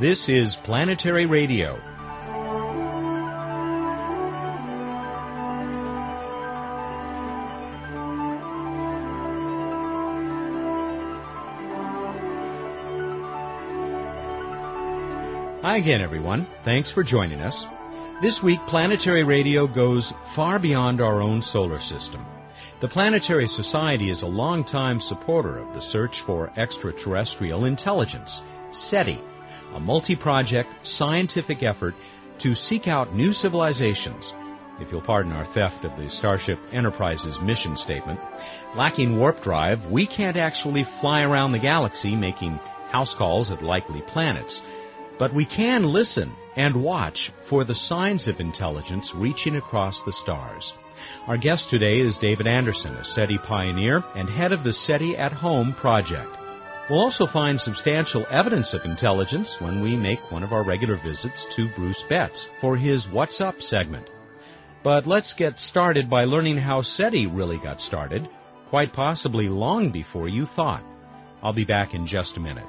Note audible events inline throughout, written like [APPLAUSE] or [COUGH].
This is Planetary Radio. Hi again, everyone. Thanks for joining us. This week, Planetary Radio goes far beyond our own solar system. The Planetary Society is a longtime supporter of the search for extraterrestrial intelligence, SETI, a multi project scientific effort to seek out new civilizations. If you'll pardon our theft of the Starship Enterprise's mission statement, lacking warp drive, we can't actually fly around the galaxy making house calls at likely planets. But we can listen and watch for the signs of intelligence reaching across the stars. Our guest today is David Anderson, a SETI pioneer and head of the SETI at Home project. We'll also find substantial evidence of intelligence when we make one of our regular visits to Bruce Betts for his What's Up segment. But let's get started by learning how SETI really got started, quite possibly long before you thought. I'll be back in just a minute.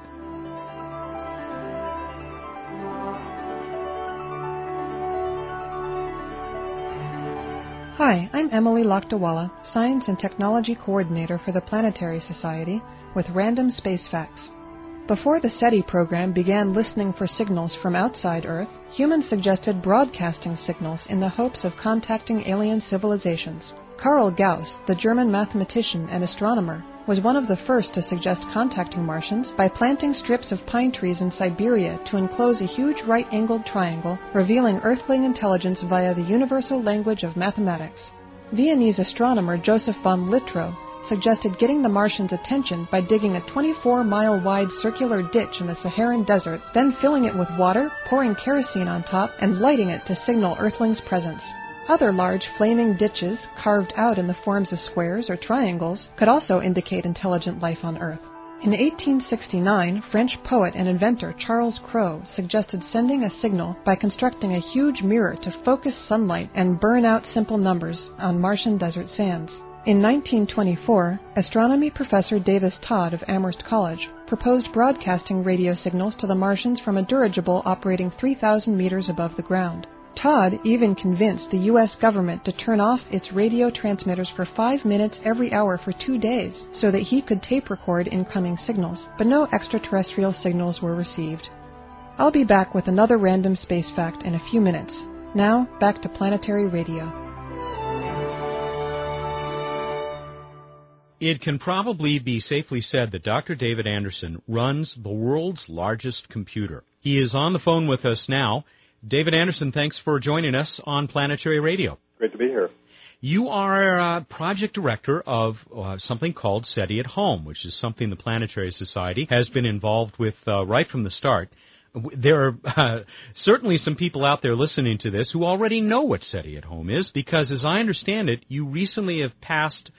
Hi, I'm Emily Lakdawalla, Science and Technology Coordinator for the Planetary Society with Random Space Facts. Before the SETI program began listening for signals from outside Earth, humans suggested broadcasting signals in the hopes of contacting alien civilizations. Karl Gauss, the German mathematician and astronomer, was one of the first to suggest contacting Martians by planting strips of pine trees in Siberia to enclose a huge right angled triangle, revealing earthling intelligence via the universal language of mathematics. Viennese astronomer Joseph von Littrow suggested getting the Martians' attention by digging a 24 mile wide circular ditch in the Saharan desert, then filling it with water, pouring kerosene on top, and lighting it to signal Earthlings' presence. Other large flaming ditches, carved out in the forms of squares or triangles, could also indicate intelligent life on Earth. In 1869, French poet and inventor Charles Cros suggested sending a signal by constructing a huge mirror to focus sunlight and burn out simple numbers on Martian desert sands. In 1924, astronomy professor David Todd of Amherst College proposed broadcasting radio signals to the Martians from a dirigible operating 3,000 meters above the ground. Todd even convinced the U.S. government to turn off its radio transmitters for five minutes every hour for two days so that he could tape record incoming signals, but no extraterrestrial signals were received. I'll be back with another random space fact in a few minutes. Now, back to planetary radio. It can probably be safely said that Dr. David Anderson runs the world's largest computer. He is on the phone with us now. David Anderson, thanks for joining us on Planetary Radio. Great to be here. You are a project director of uh, something called SETI at Home, which is something the Planetary Society has been involved with uh, right from the start. There are uh, [LAUGHS] certainly some people out there listening to this who already know what SETI at Home is, because as I understand it, you recently have passed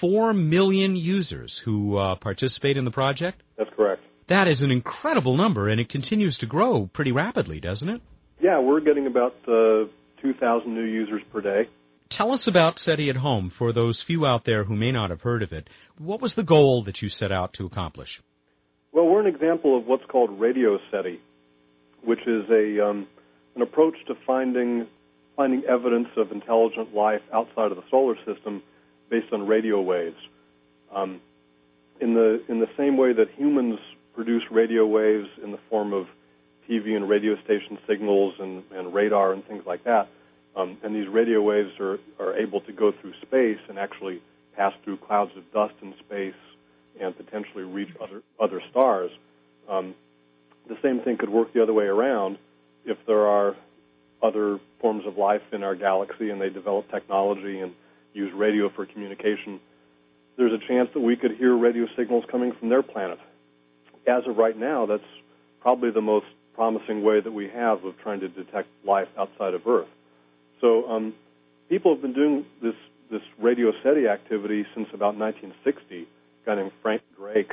4 million users who uh, participate in the project. That's correct. That is an incredible number, and it continues to grow pretty rapidly, doesn't it? Yeah, we're getting about uh, 2,000 new users per day. Tell us about SETI at Home for those few out there who may not have heard of it. What was the goal that you set out to accomplish? Well, we're an example of what's called radio SETI, which is a um, an approach to finding finding evidence of intelligent life outside of the solar system based on radio waves. Um, in the in the same way that humans produce radio waves in the form of TV and radio station signals and, and radar and things like that. Um, and these radio waves are, are able to go through space and actually pass through clouds of dust in space and potentially reach other other stars. Um, the same thing could work the other way around if there are other forms of life in our galaxy and they develop technology and use radio for communication. There's a chance that we could hear radio signals coming from their planet. As of right now, that's probably the most promising way that we have of trying to detect life outside of Earth. So um, people have been doing this this radio SETI activity since about 1960. A guy named Frank Drake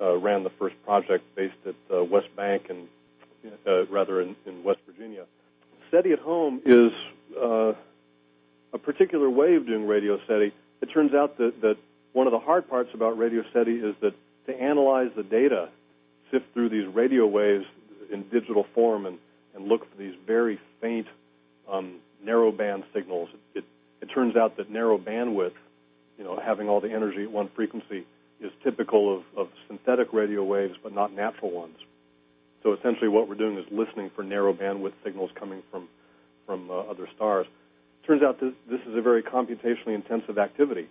uh, ran the first project based at uh, West Bank and uh, rather in, in, West Virginia. SETI at home is uh, a particular way of doing radio SETI. It turns out that, that one of the hard parts about radio SETI is that to analyze the data, sift through these radio waves in digital form and, and look for these very faint um, narrow band signals. It, it, turns out that narrow bandwidth, you know, having all the energy at one frequency, is typical of, of synthetic radio waves, but not natural ones. So essentially, what we're doing is listening for narrow bandwidth signals coming from from uh, other stars. Turns out this, this is a very computationally intensive activity,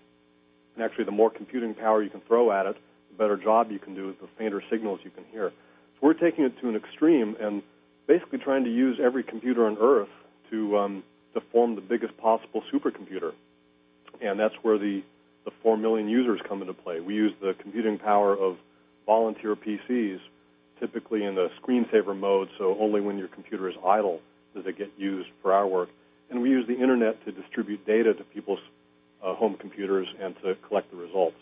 and actually, the more computing power you can throw at it, the better job you can do the fainter signals you can hear. We're taking it to an extreme and basically trying to use every computer on Earth to um, to form the biggest possible supercomputer, and that's where the the four million users come into play. We use the computing power of volunteer PCs, typically in the screensaver mode, so only when your computer is idle does it get used for our work. And we use the internet to distribute data to people's uh, home computers and to collect the results.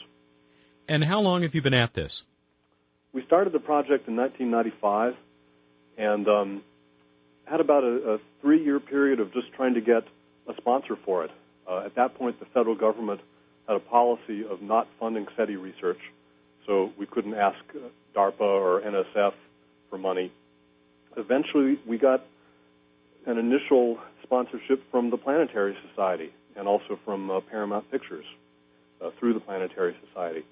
And how long have you been at this? We started the project in 1995 and um, had about a, a three year period of just trying to get a sponsor for it. Uh, at that point, the federal government had a policy of not funding SETI research, so we couldn't ask uh, DARPA or NSF for money. Eventually, we got an initial sponsorship from the Planetary Society and also from uh, Paramount Pictures uh, through the Planetary Society.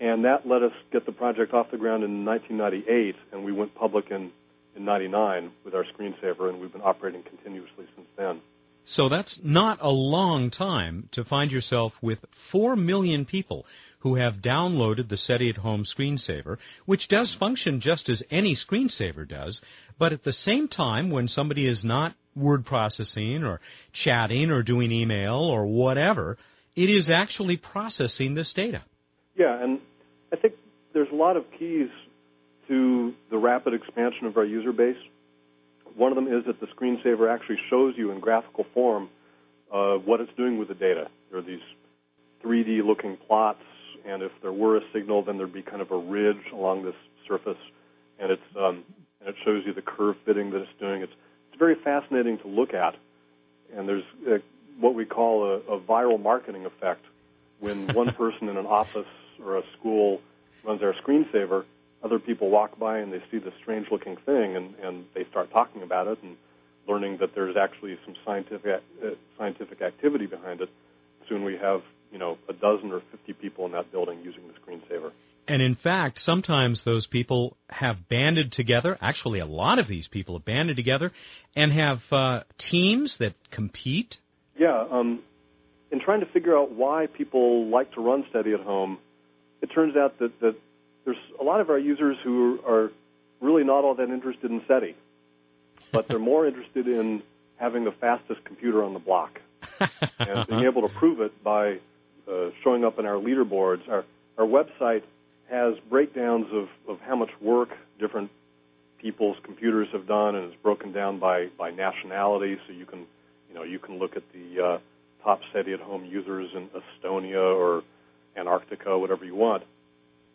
And that let us get the project off the ground in 1998, and we went public in, in 99 with our screensaver, and we've been operating continuously since then. So that's not a long time to find yourself with 4 million people who have downloaded the SETI at Home screensaver, which does function just as any screensaver does, but at the same time, when somebody is not word processing or chatting or doing email or whatever, it is actually processing this data. Yeah, and I think there's a lot of keys to the rapid expansion of our user base. One of them is that the screensaver actually shows you in graphical form uh, what it's doing with the data. There are these 3D looking plots, and if there were a signal, then there'd be kind of a ridge along this surface, and it's um, and it shows you the curve fitting that it's doing. It's it's very fascinating to look at, and there's uh, what we call a, a viral marketing effect. When one [LAUGHS] person in an office or a school runs our screensaver, other people walk by and they see this strange looking thing and, and they start talking about it and learning that there's actually some scientific uh, scientific activity behind it. Soon we have you know a dozen or fifty people in that building using the screensaver. And in fact, sometimes those people have banded together. Actually, a lot of these people have banded together and have uh, teams that compete. Yeah. Um, in trying to figure out why people like to run SETI at home, it turns out that, that there's a lot of our users who are really not all that interested in SETI, but they're more interested in having the fastest computer on the block [LAUGHS] and being able to prove it by uh, showing up in our leaderboards. Our, our website has breakdowns of, of how much work different people's computers have done, and it's broken down by, by nationality, so you can you know you can look at the uh, top SETI at home users in Estonia or Antarctica, whatever you want.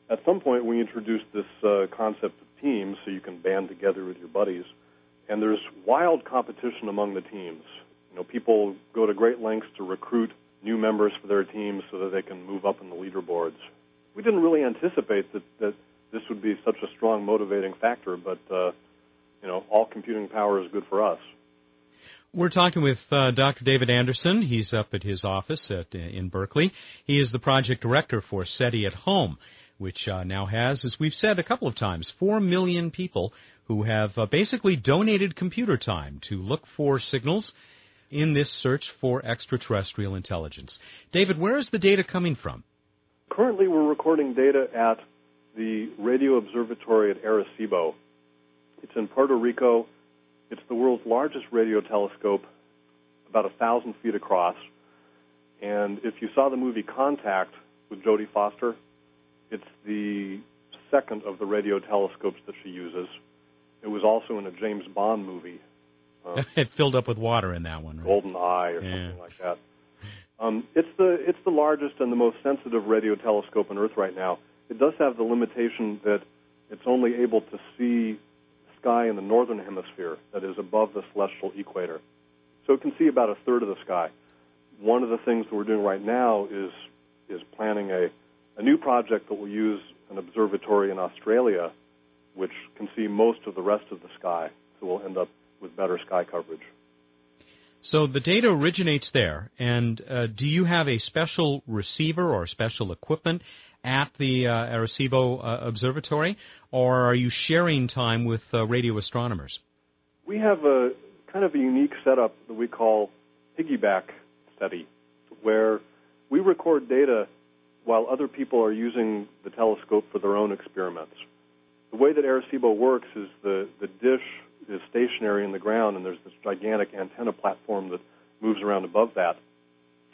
At some point we introduced this uh, concept of teams so you can band together with your buddies. And there's wild competition among the teams. You know people go to great lengths to recruit new members for their teams so that they can move up in the leaderboards. We didn't really anticipate that that this would be such a strong motivating factor but uh, you know all computing power is good for us we're talking with uh, Dr. David Anderson. He's up at his office at, in Berkeley. He is the project director for SETI at Home which uh, now has, as we've said a couple of times, 4 million people who have uh, basically donated computer time to look for signals in this search for extraterrestrial intelligence. David, where is the data coming from? Currently, we're recording data at the Radio Observatory at Arecibo. It's in Puerto Rico. It's the world's largest radio telescope, about a thousand feet across. And if you saw the movie Contact with Jodie Foster, it's the second of the radio telescopes that she uses. It was also in a James Bond movie. [LAUGHS] Um, it filled up with water in that one. Right? Golden Eye or yeah. something like that. Um, it's the it's the largest and the most sensitive radio telescope on Earth right now. It does have the limitation that it's only able to see sky in the northern hemisphere, that is above the celestial equator. So it can see about a third of the sky. One of the things that we're doing right now is is planning a a new project that will use an observatory in Australia which can see most of the rest of the sky. So we'll end up with better sky coverage. So the data originates there, and uh, do you have a special receiver or special equipment at the uh, Arecibo uh, Observatory, or are you sharing time with uh, radio astronomers? We have a kind of a unique setup that we call piggyback SETI, where we record data while other people are using the telescope for their own experiments. The way that Arecibo works is the, the dish is stationary in the ground, and there's this gigantic antenna platform that moves around above that.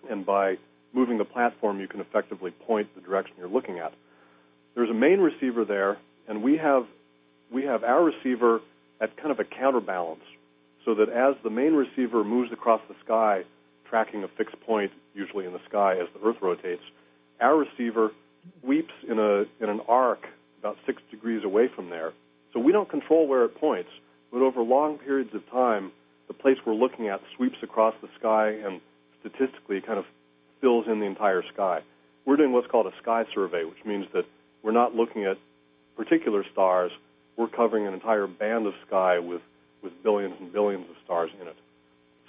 And by moving the platform, you can effectively point the direction you're looking at. There's a main receiver there, and we have we have our receiver at kind of a counterbalance, so that as the main receiver moves across the sky, tracking a fixed point, usually in the sky as the Earth rotates, our receiver sweeps in a in an arc about six degrees away from there. So we don't control where it points but over long periods of time, the place we're looking at sweeps across the sky and statistically kind of fills in the entire sky. We're doing what's called a sky survey, which means that we're not looking at particular stars, we're covering an entire band of sky with, with billions and billions of stars in it.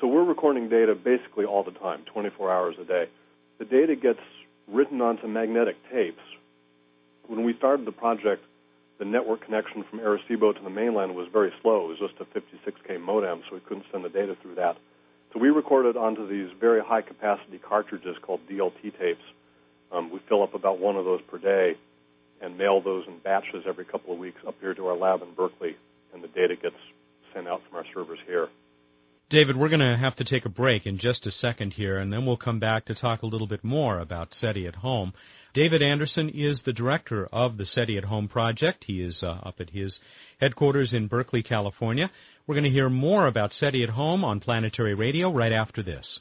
So we're recording data basically all the time, 24 hours a day. The data gets written onto magnetic tapes. When we started the project, the network connection from Arecibo to the mainland was very slow. It was just a 56K modem, so we couldn't send the data through that. So we recorded onto these very high capacity cartridges called DLT tapes. Um, we fill up about one of those per day and mail those in batches every couple of weeks up here to our lab in Berkeley, and the data gets sent out from our servers here. David, we're going to have to take a break in just a second here, and then we'll come back to talk a little bit more about SETI at home. David Anderson is the director of the SETI at Home project. He is uh, up at his headquarters in Berkeley, California. We're going to hear more about SETI at Home on Planetary Radio right after this.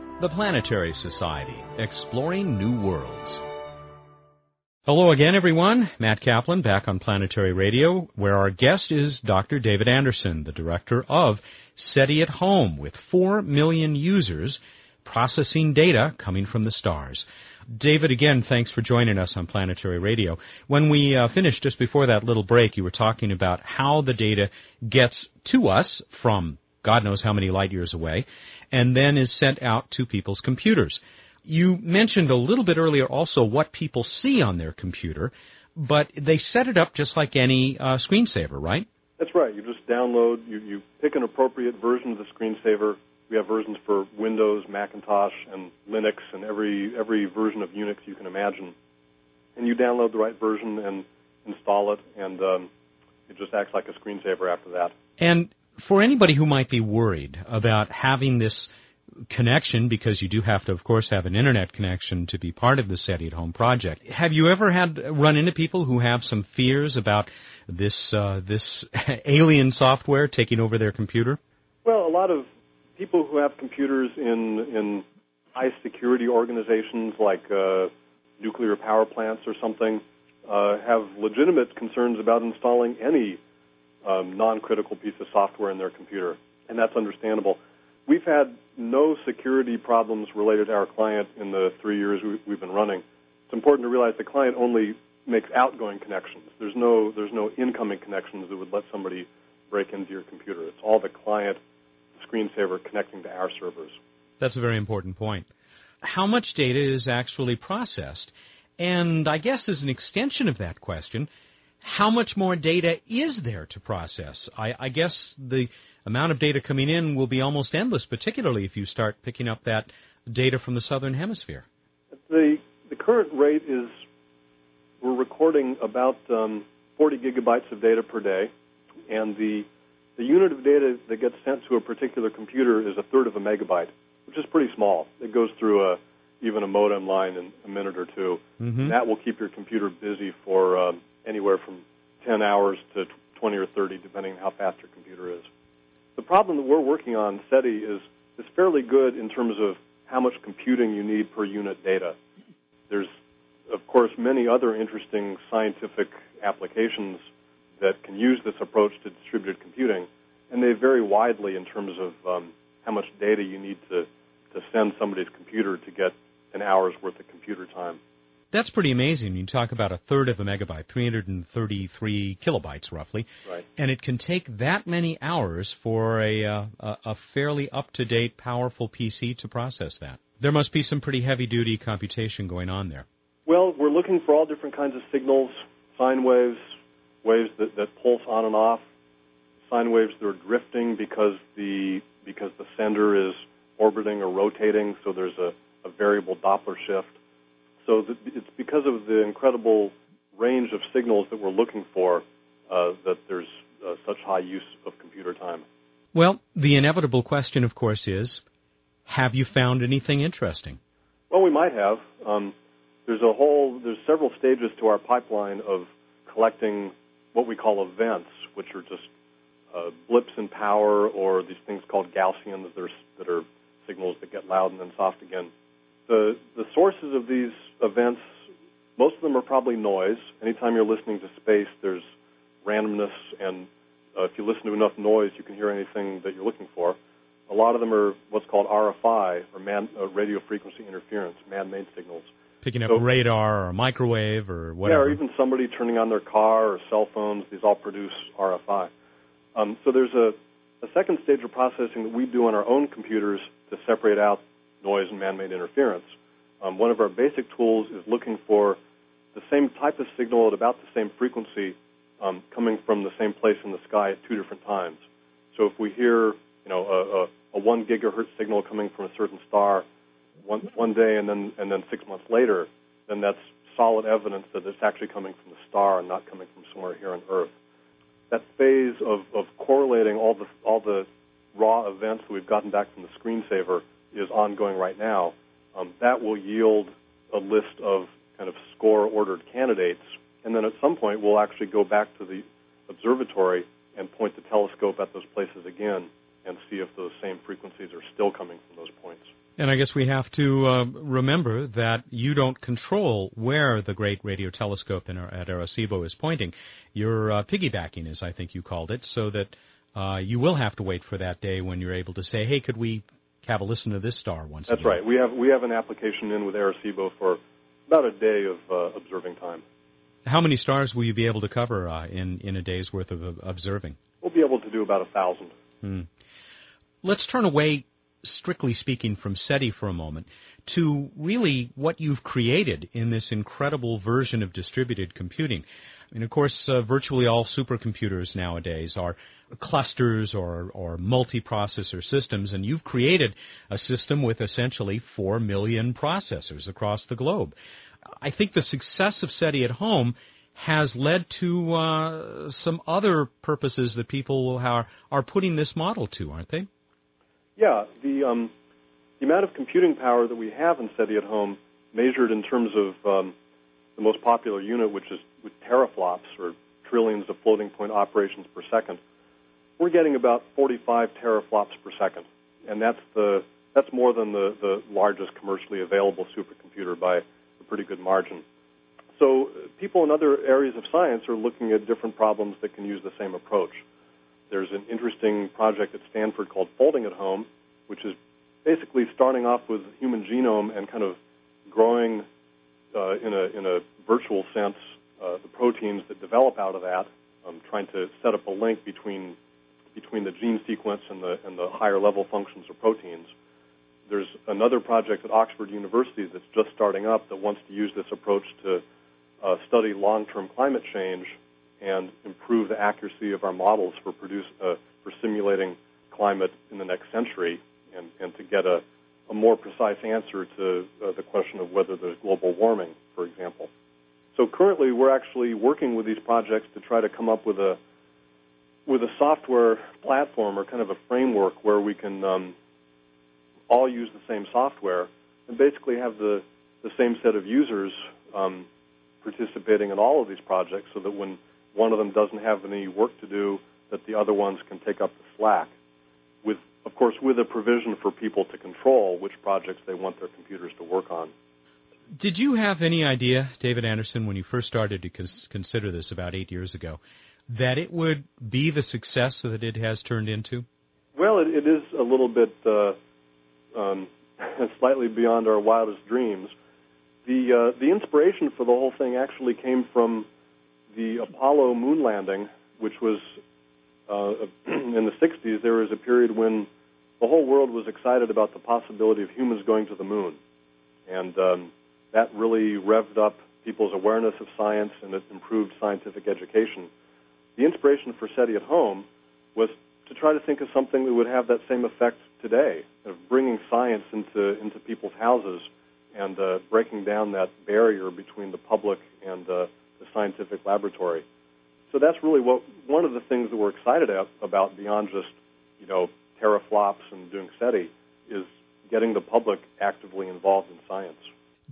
The Planetary Society, exploring new worlds. Hello again, everyone. Matt Kaplan back on Planetary Radio, where our guest is Dr. David Anderson, the director of SETI at Home, with 4 million users processing data coming from the stars. David, again, thanks for joining us on Planetary Radio. When we uh, finished just before that little break, you were talking about how the data gets to us from God knows how many light years away, and then is sent out to people's computers. You mentioned a little bit earlier also what people see on their computer, but they set it up just like any uh, screensaver, right? That's right. You just download, you, you pick an appropriate version of the screensaver. We have versions for Windows, Macintosh, and Linux, and every every version of Unix you can imagine. And you download the right version and install it, and um, it just acts like a screensaver after that. And for anybody who might be worried about having this connection because you do have to, of course, have an internet connection to be part of the SETI at Home project. Have you ever had run into people who have some fears about this uh, this [LAUGHS] alien software taking over their computer? Well, a lot of people who have computers in in high security organizations like uh, nuclear power plants or something uh, have legitimate concerns about installing any um, non-critical piece of software in their computer, and that's understandable. We've had no security problems related to our client in the three years we've been running. It's important to realize the client only makes outgoing connections. There's no there's no incoming connections that would let somebody break into your computer. It's all the client screensaver connecting to our servers. That's a very important point. How much data is actually processed? And I guess as an extension of that question, how much more data is there to process? I, I guess the amount of data coming in will be almost endless, particularly if you start picking up that data from the southern hemisphere. The the current rate is we're recording about um, 40 gigabytes of data per day, and the the unit of data that gets sent to a particular computer is a third of a megabyte, which is pretty small. It goes through a even a modem line in a minute or 2 mm-hmm. That will keep your computer busy for um, anywhere from 10 hours to 20 or 30, depending on how fast your computer is. The problem that we're working on, SETI, is, is fairly good in terms of how much computing you need per unit data. There's, of course, many other interesting scientific applications that can use this approach to distributed computing, and they vary widely in terms of um, how much data you need to, to send somebody's computer to get an hour's worth of computer time. That's pretty amazing. You talk about a third of a megabyte, 333 kilobytes roughly, right. and it can take that many hours for a, uh, a fairly up-to-date, powerful PC to process that. There must be some pretty heavy-duty computation going on there. Well, we're looking for all different kinds of signals, sine waves, waves that, that pulse on and off, sine waves that are drifting because the because the sender is orbiting or rotating, so there's a, a variable Doppler shift so it's because of the incredible range of signals that we're looking for uh, that there's uh, such high use of computer time. Well, the inevitable question, of course, is have you found anything interesting? Well, we might have. Um, there's a whole, there's several stages to our pipeline of collecting what we call events, which are just uh, blips in power or these things called Gaussians that are, that are signals that get loud and then soft again the the sources of these events, most of them are probably noise. Anytime you're listening to space, there's randomness, and uh, if you listen to enough noise, you can hear anything that you're looking for. A lot of them are what's called RFI, or man, uh, radio frequency interference, man-made signals. Picking up so, radar or microwave or whatever. Yeah, or even somebody turning on their car or cell phones. These all produce RFI. Um, so there's a, a second stage of processing that we do on our own computers to separate out noise and man-made interference. Um, one of our basic tools is looking for the same type of signal at about the same frequency um, coming from the same place in the sky at two different times. So if we hear, you know, a, a, a one gigahertz signal coming from a certain star one one day and then and then six months later, then that's solid evidence that it's actually coming from the star and not coming from somewhere here on Earth. That phase of, of correlating all the all the raw events that we've gotten back from the screensaver is ongoing right now, um, that will yield a list of kind of score ordered candidates. And then at some point, we'll actually go back to the observatory and point the telescope at those places again and see if those same frequencies are still coming from those points. And I guess we have to uh, remember that you don't control where the Great Radio Telescope in, at Arecibo is pointing. You're uh, piggybacking, as I think you called it, so that uh, you will have to wait for that day when you're able to say, "Hey, could we have a listen to this star once. That's again. right. We have we have an application in with Arecibo for about a day of uh, observing time. How many stars will you be able to cover uh, in in a day's worth of observing? We'll be able to do about a thousand. Hmm. Let's turn away, strictly speaking, from SETI for a moment to really what you've created in this incredible version of distributed computing. And of course, uh, virtually all supercomputers nowadays are clusters or, or multi-processor systems, and you've created a system with essentially 4 million processors across the globe. I think the success of SETI at home has led to uh, some other purposes that people are, are putting this model to, aren't they? Yeah, the, um, the amount of computing power that we have in SETI at home, measured in terms of um, the most popular unit, which is with teraflops or trillions of floating point operations per second, we're getting about 45 teraflops per second, and that's the that's more than the, the largest commercially available supercomputer by a pretty good margin. So people in other areas of science are looking at different problems that can use the same approach. There's an interesting project at Stanford called Folding at Home, which is basically starting off with human genome and kind of growing uh, in a in a virtual sense uh, the proteins that develop out of that, um, trying to set up a link between between the gene sequence and the, and the higher level functions of proteins. There's another project at Oxford University that's just starting up that wants to use this approach to uh, study long-term climate change and improve the accuracy of our models for produce uh, for simulating climate in the next century and, and to get a, a more precise answer to uh, the question of whether there's global warming, for example. So currently, we're actually working with these projects to try to come up with a with a software platform or kind of a framework where we can um, all use the same software and basically have the the same set of users um, participating in all of these projects, so that when one of them doesn't have any work to do, that the other ones can take up the slack. With, of course, with a provision for people to control which projects they want their computers to work on. Did you have any idea, David Anderson, when you first started to cons- consider this about eight years ago, that it would be the success that it has turned into? Well, it, it is a little bit uh, um, [LAUGHS] slightly beyond our wildest dreams. The uh, the inspiration for the whole thing actually came from the Apollo moon landing, which was uh, [CLEARS THROAT] in the 60s. There was a period when the whole world was excited about the possibility of humans going to the moon, and um, that really revved up people's awareness of science and it improved scientific education. The inspiration for SETI at Home was to try to think of something that would have that same effect today, of bringing science into into people's houses and uh, breaking down that barrier between the public and uh, the scientific laboratory. So that's really what one of the things that we're excited about beyond just you know teraflops and doing SETI is getting the public actively involved in science.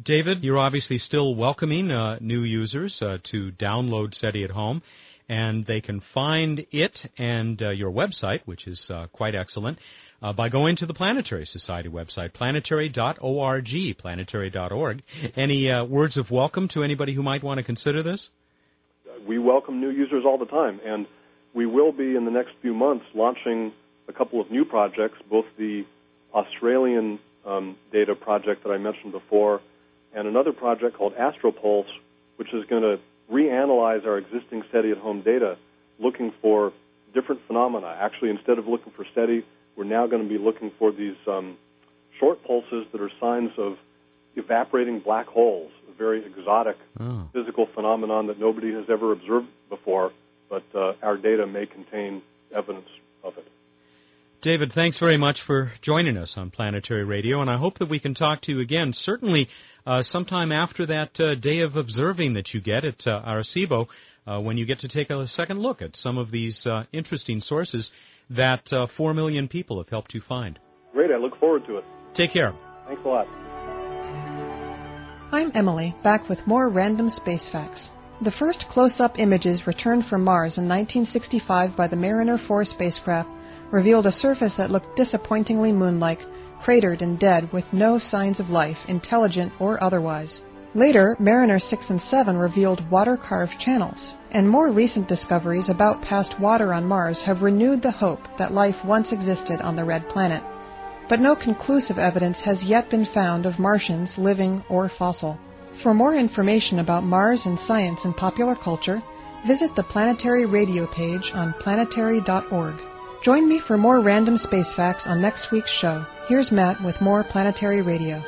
David, you're obviously still welcoming uh, new users uh, to download SETI at home, and they can find it and uh, your website, which is uh, quite excellent, uh, by going to the Planetary Society website, planetary.org, planetary.org. Any uh, words of welcome to anybody who might want to consider this? We welcome new users all the time, and we will be in the next few months launching a couple of new projects, both the Australian um, data project that I mentioned before and another project called AstroPulse, which is going to reanalyze our existing SETI at home data, looking for different phenomena. Actually, instead of looking for SETI, we're now going to be looking for these um, short pulses that are signs of evaporating black holes, a very exotic oh. physical phenomenon that nobody has ever observed before, but uh, our data may contain evidence of it. David, thanks very much for joining us on Planetary Radio, and I hope that we can talk to you again, certainly uh, sometime after that uh, day of observing that you get at uh, Arecibo, uh, when you get to take a second look at some of these uh, interesting sources that uh, 4 million people have helped you find. Great, I look forward to it. Take care. Thanks a lot. I'm Emily, back with more random space facts. The first close up images returned from Mars in 1965 by the Mariner 4 spacecraft revealed a surface that looked disappointingly moon like, cratered and dead with no signs of life, intelligent or otherwise. Later, Mariner 6 and 7 revealed water carved channels, and more recent discoveries about past water on Mars have renewed the hope that life once existed on the red planet. But no conclusive evidence has yet been found of Martians, living or fossil. For more information about Mars and science and popular culture, visit the Planetary Radio page on planetary.org. Join me for more random space facts on next week's show. Here's Matt with more Planetary Radio.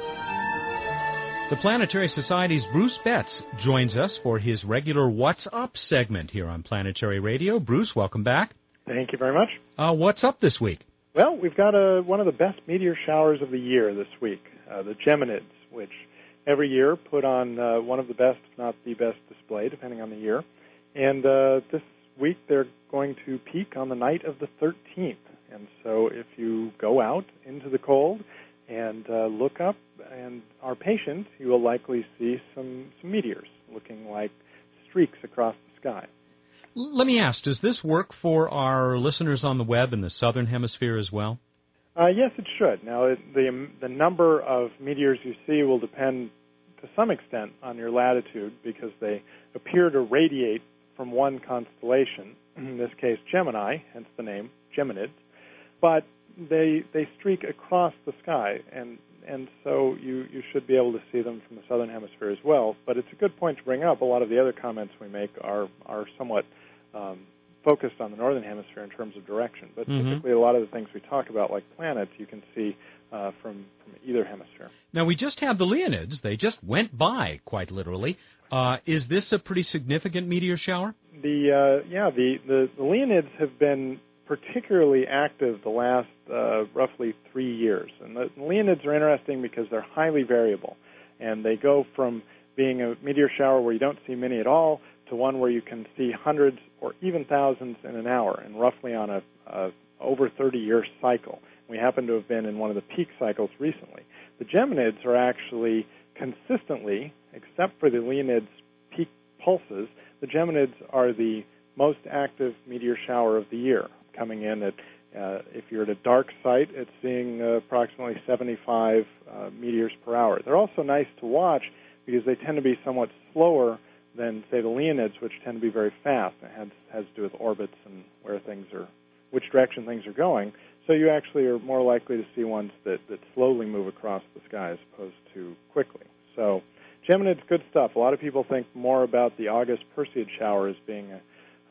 The Planetary Society's Bruce Betts joins us for his regular What's Up segment here on Planetary Radio. Bruce, welcome back. Thank you very much. Uh, what's up this week? Well, we've got a, one of the best meteor showers of the year this week, uh, the Geminids, which every year put on uh, one of the best, if not the best display, depending on the year. And uh, this week they're going to peak on the night of the 13th. And so if you go out into the cold and uh, look up and are patient, you will likely see some, some meteors looking like streaks across the sky. Let me ask, does this work for our listeners on the web in the southern hemisphere as well? Uh, yes, it should. Now, it, the the number of meteors you see will depend to some extent on your latitude because they appear to radiate from one constellation, [CLEARS THROAT] in this case Gemini, hence the name Geminids, but they they streak across the sky, and and so you you should be able to see them from the southern hemisphere as well. But it's a good point to bring up. A lot of the other comments we make are are somewhat um, focused on the northern hemisphere in terms of direction. But mm-hmm. typically, a lot of the things we talk about, like planets, you can see uh, from from either hemisphere. Now we just had the Leonids; they just went by, quite literally. Uh, is this a pretty significant meteor shower? The uh, yeah, the, the, the Leonids have been particularly active the last uh, roughly three years. And the Leonids are interesting because they're highly variable, and they go from being a meteor shower where you don't see many at all to one where you can see hundreds or even thousands in an hour, and roughly on a, a over 30 year cycle. We happen to have been in one of the peak cycles recently. The Geminids are actually consistently, except for the Leonids peak pulses, the Geminids are the most active meteor shower of the year, coming in at uh, if you're at a dark site, it's seeing uh, approximately 75 uh, meteors per hour. They're also nice to watch because they tend to be somewhat slower than, say, the Leonids, which tend to be very fast. It has, has to do with orbits and where things are, which direction things are going. So you actually are more likely to see ones that, that slowly move across the sky as opposed to quickly. So Geminids, good stuff. A lot of people think more about the August Perseid shower as being a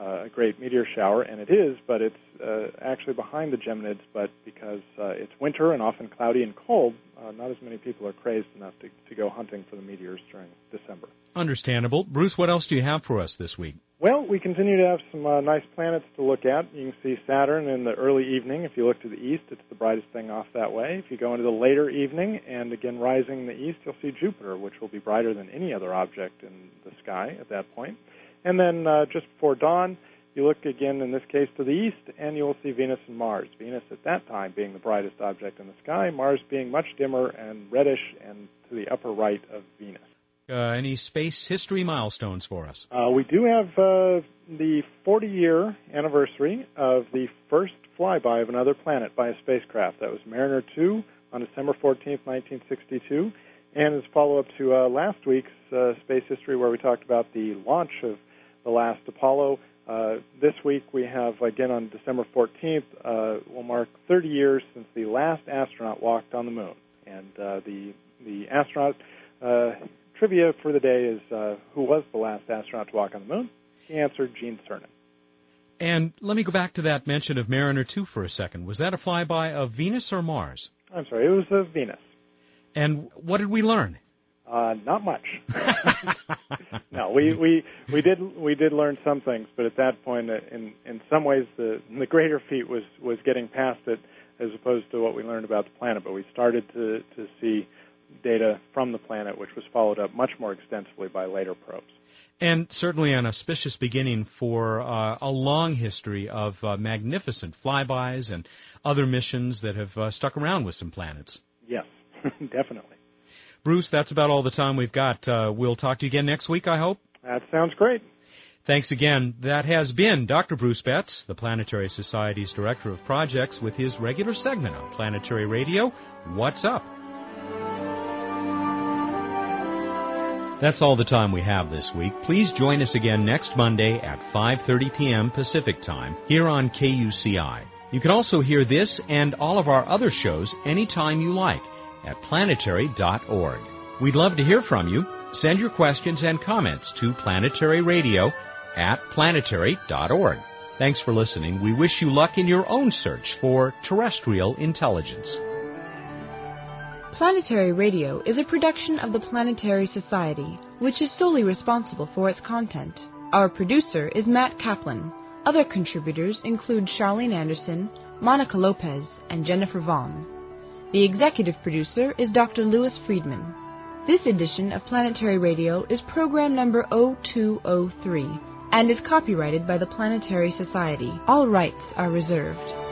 uh, a great meteor shower, and it is, but it's uh, actually behind the Geminids. But because uh, it's winter and often cloudy and cold, uh, not as many people are crazed enough to, to go hunting for the meteors during December. Understandable. Bruce, what else do you have for us this week? Well, we continue to have some uh, nice planets to look at. You can see Saturn in the early evening. If you look to the east, it's the brightest thing off that way. If you go into the later evening and again rising in the east, you'll see Jupiter, which will be brighter than any other object in the sky at that point. And then uh, just before dawn, you look again in this case to the east, and you will see Venus and Mars. Venus at that time being the brightest object in the sky, Mars being much dimmer and reddish and to the upper right of Venus. Uh, any space history milestones for us? Uh, we do have uh, the 40 year anniversary of the first flyby of another planet by a spacecraft. That was Mariner 2 on December 14, 1962. And as follow up to uh, last week's uh, space history, where we talked about the launch of the last Apollo. Uh, this week we have, again on December 14th, uh, will mark 30 years since the last astronaut walked on the moon. And the, the astronaut trivia for the day is uh, who was the last astronaut to walk on the moon? He answered Gene Cernan. And let me go back to that mention of Mariner 2 for a second. Was that a flyby of Venus or Mars? I'm sorry, it was of Venus. And what did we learn? Uh, not much. [LAUGHS] [LAUGHS] no, we, we we did we did learn some things, but at that point, uh, in in some ways, the the greater feat was was getting past it, as opposed to what we learned about the planet. But we started to to see data from the planet, which was followed up much more extensively by later probes. And certainly an auspicious beginning for uh, a long history of uh, magnificent flybys and other missions that have uh, stuck around with some planets. Yes, [LAUGHS] definitely. Bruce, that's about all the time we've got. Uh, we'll talk to you again next week, I hope. That sounds great. Thanks again. That has been Dr. Bruce Betts, the Planetary Society's Director of Projects, with his regular segment on Planetary Radio, What's Up? That's all the time we have this week. Please join us again next Monday at 5:30 p.m. Pacific Time here on KUCI. You can also hear this and all of our other shows anytime you like at planetary.org. We'd love to hear from you. Send your questions and comments to planetary radio at planetary.org. Thanks for listening. We wish you luck in your own search for terrestrial intelligence. Planetary Radio is a production of the Planetary Society, which is solely responsible for its content. Our producer is Matt Kaplan. Other contributors include Charlene Anderson, Monica Lopez, and Jennifer Vaughn. The executive producer is Dr. Louis Friedman. This edition of Planetary Radio is program number 0203 and is copyrighted by the Planetary Society. All rights are reserved.